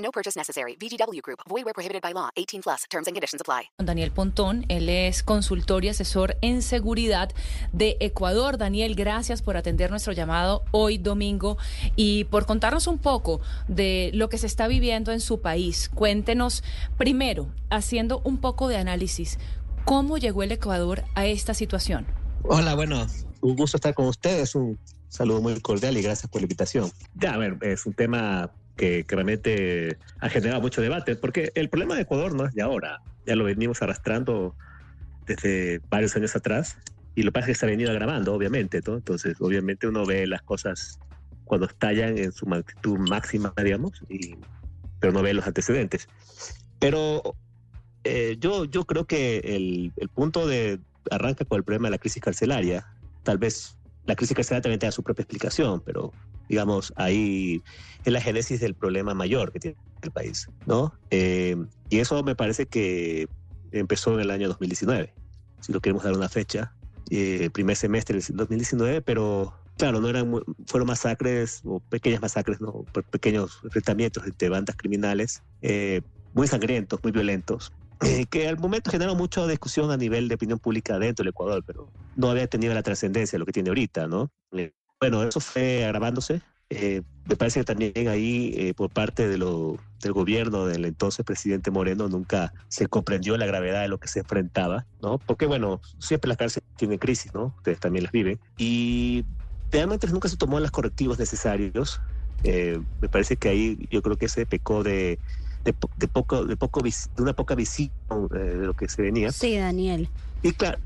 No purchase necessary. VGW Group. Void where prohibited by law. 18 plus. Terms and conditions apply. Daniel Pontón, él es consultor y asesor en seguridad de Ecuador. Daniel, gracias por atender nuestro llamado hoy domingo y por contarnos un poco de lo que se está viviendo en su país. Cuéntenos, primero, haciendo un poco de análisis, ¿cómo llegó el Ecuador a esta situación? Hola, bueno, un gusto estar con ustedes. Un saludo muy cordial y gracias por la invitación. Ya, a ver, es un tema que, realmente ha generado mucho debate, porque el problema de Ecuador no es de ahora, ya lo venimos arrastrando desde varios años atrás, y lo que pasa es que se ha venido agravando, obviamente, ¿no? Entonces, obviamente uno ve las cosas cuando estallan en su magnitud máxima, digamos, y, pero no ve los antecedentes. Pero eh, yo, yo creo que el, el punto de arranca con el problema de la crisis carcelaria, tal vez la crisis carcelaria también tenga su propia explicación, pero digamos, ahí es la génesis del problema mayor que tiene el país, ¿no? Eh, y eso me parece que empezó en el año 2019, si lo queremos dar una fecha, eh, primer semestre del 2019, pero claro, no eran, fueron masacres o pequeñas masacres, ¿no? pequeños enfrentamientos entre bandas criminales, eh, muy sangrientos, muy violentos, eh, que al momento generó mucha discusión a nivel de opinión pública dentro del Ecuador, pero no había tenido la trascendencia lo que tiene ahorita, ¿no? Eh, bueno, eso fue agravándose. Eh, me parece que también ahí, eh, por parte de lo, del gobierno del entonces presidente Moreno, nunca se comprendió la gravedad de lo que se enfrentaba, ¿no? Porque, bueno, siempre las cárceles tienen crisis, ¿no? Ustedes también las viven. Y realmente nunca se tomó los correctivos necesarios. me parece que ahí yo creo que se pecó de, de, de, poco, de, poco, de una poca visión eh, de lo que se venía. Sí, Daniel. Y claro.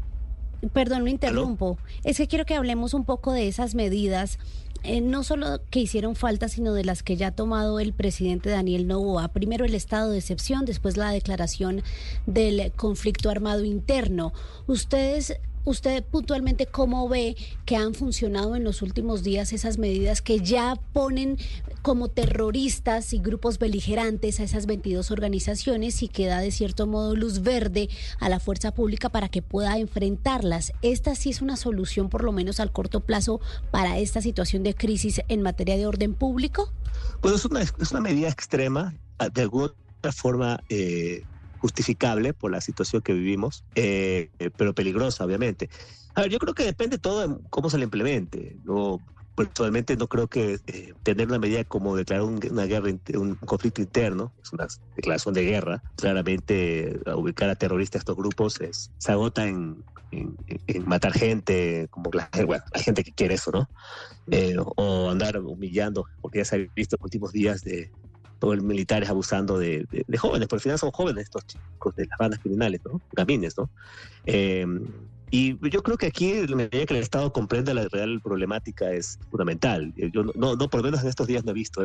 Perdón, lo interrumpo. ¿Aló? Es que quiero que hablemos un poco de esas medidas, eh, no solo que hicieron falta, sino de las que ya ha tomado el presidente Daniel Novoa. Primero el estado de excepción, después la declaración del conflicto armado interno. Ustedes usted puntualmente cómo ve que han funcionado en los últimos días esas medidas que ya ponen como terroristas y grupos beligerantes a esas 22 organizaciones y que da de cierto modo luz verde a la fuerza pública para que pueda enfrentarlas. ¿Esta sí es una solución por lo menos al corto plazo para esta situación de crisis en materia de orden público? Pues es una, es una medida extrema, de alguna forma eh, justificable por la situación que vivimos, eh, pero peligrosa, obviamente. A ver, yo creo que depende todo de cómo se le implemente. No, personalmente no creo que eh, tener una medida como declarar un, una guerra, un conflicto interno, es una declaración de guerra, claramente ubicar a terroristas a estos grupos es, se agota en, en, en, matar gente, como la, bueno, hay gente que quiere eso, ¿no? Eh, o andar humillando, porque ya se ha visto en los últimos días de, militares abusando de, de, de, jóvenes, porque al final son jóvenes estos chicos de las bandas criminales, ¿no? Gamines, ¿no? Eh, y yo creo que aquí, la medida que el Estado comprenda la real problemática es fundamental. Yo no, no, por lo menos en estos días no he visto.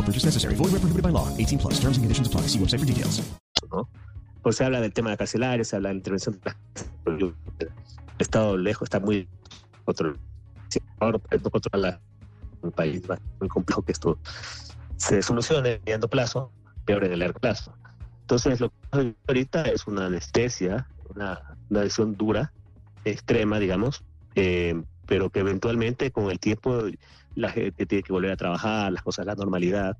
No purchase necessary. Void where prohibited by law. 18 plus. Terms and conditions apply. See website for details. ¿no? Pues se habla del tema de carcelario, se habla de la intervención. El Estado lejos está muy controlado. No controla un país muy complejo que esto se solucione a mediano plazo, peor en el largo plazo. Entonces, lo que ahorita es una anestesia, una, una decisión dura, extrema, digamos, eh, pero que eventualmente con el tiempo la gente tiene que volver a trabajar, las cosas, la normalidad.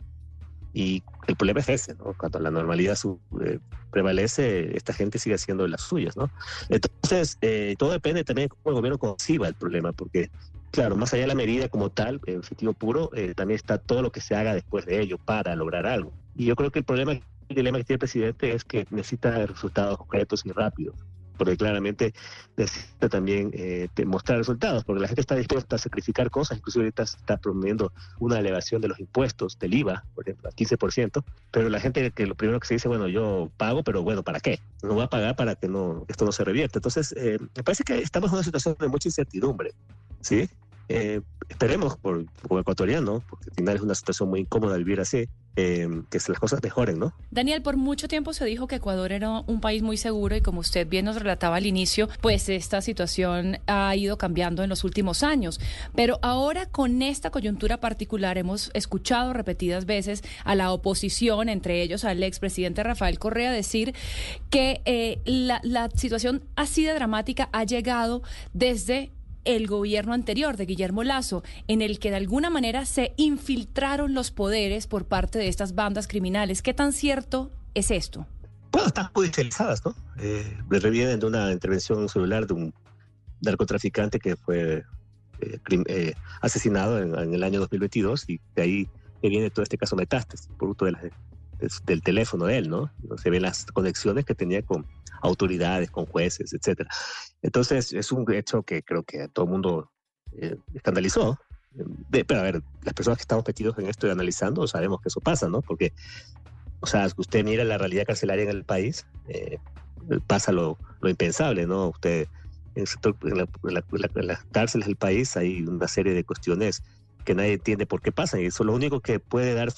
Y el problema es ese, ¿no? Cuando la normalidad su, eh, prevalece, esta gente sigue haciendo las suyas, ¿no? Entonces, eh, todo depende también de cómo el gobierno conciba el problema, porque, claro, más allá de la medida como tal, el objetivo puro, eh, también está todo lo que se haga después de ello para lograr algo. Y yo creo que el problema dilema que tiene el presidente es que necesita resultados concretos y rápidos porque claramente necesita también eh, mostrar resultados, porque la gente está dispuesta a sacrificar cosas, inclusive ahorita está promoviendo una elevación de los impuestos, del IVA, por ejemplo, al 15%, pero la gente que lo primero que se dice, bueno, yo pago, pero bueno, ¿para qué? No voy a pagar para que no esto no se revierta. Entonces, eh, me parece que estamos en una situación de mucha incertidumbre, ¿sí? Eh, esperemos por, ecuatoriano, porque al final es una situación muy incómoda vivir así, eh, que las cosas mejoren, ¿no? Daniel, por mucho tiempo se dijo que Ecuador era un país muy seguro y como usted bien nos relataba al inicio, pues esta situación ha ido cambiando en los últimos años. Pero ahora con esta coyuntura particular hemos escuchado repetidas veces a la oposición, entre ellos al expresidente Rafael Correa, decir que eh, la, la situación así de dramática ha llegado desde el gobierno anterior de Guillermo Lazo, en el que de alguna manera se infiltraron los poderes por parte de estas bandas criminales. ¿Qué tan cierto es esto? Bueno, están judicializadas, ¿no? Eh, revienen de una intervención celular de un narcotraficante que fue eh, eh, asesinado en, el año 2022 y de ahí viene todo este caso metástasis, producto de del teléfono de él, ¿no? Se ven las conexiones que tenía con autoridades, con jueces, etcétera. Entonces, es un hecho que creo que todo el mundo eh, escandalizó. pero a ver, las personas que estamos metidos en esto y analizando sabemos que eso pasa, ¿no? Porque, o sea, usted mira la realidad carcelaria en el país, eh, pasa lo, impensable, ¿no? Usted, en, en, las cárceles del país hay una serie de cuestiones que nadie entiende por qué pasan y eso lo único que puede dar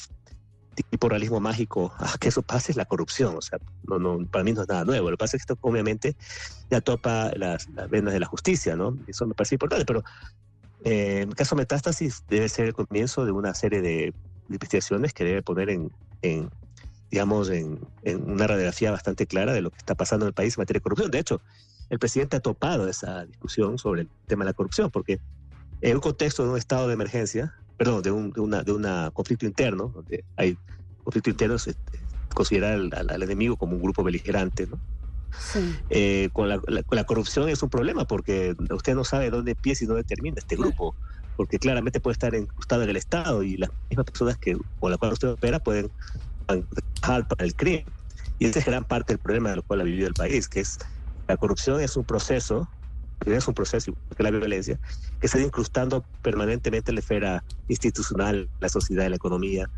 tipo realismo mágico a que eso pase es la corrupción. O sea, no, no, para mí no es nada nuevo. Lo que pasa es que esto obviamente ya topa las, venas de la justicia, ¿no? Eso me parece importante, pero eh, el caso Metástasis debe ser el comienzo de una serie de, investigaciones que debe poner en, en digamos, en, en, una radiografía bastante clara de lo que está pasando en el país en materia de corrupción. De hecho, el presidente ha topado esa discusión sobre el tema de la corrupción, porque en un contexto de un estado de emergencia, perdón, de un de una, de una conflicto interno, donde hay conflicto interno, se, considera al, enemigo como un grupo beligerante, ¿no? Sí. Eh, con, la, la, corrupción es un problema porque usted no sabe dónde empieza y dónde termina este grupo, porque claramente puede estar incrustado en el Estado y las mismas personas que, con las cuales usted opera pueden trabajar para el crimen. Y esa es gran parte del problema de lo cual ha vivido el país, que es la corrupción es un proceso es un proceso que la violencia, que se está incrustando permanentemente en la esfera institucional, la sociedad, la economía.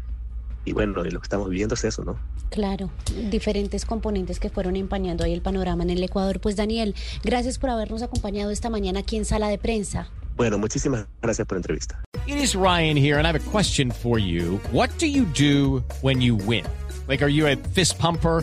Y bueno, lo que estamos viviendo es eso, ¿no? Claro, diferentes componentes que fueron empañando ahí el panorama en el Ecuador. Pues Daniel, gracias por habernos acompañado esta mañana aquí en Sala de Prensa. Bueno, muchísimas gracias por la entrevista. It is Ryan here and I have a question for you. What do you do when you win? Like, are you a fist pumper?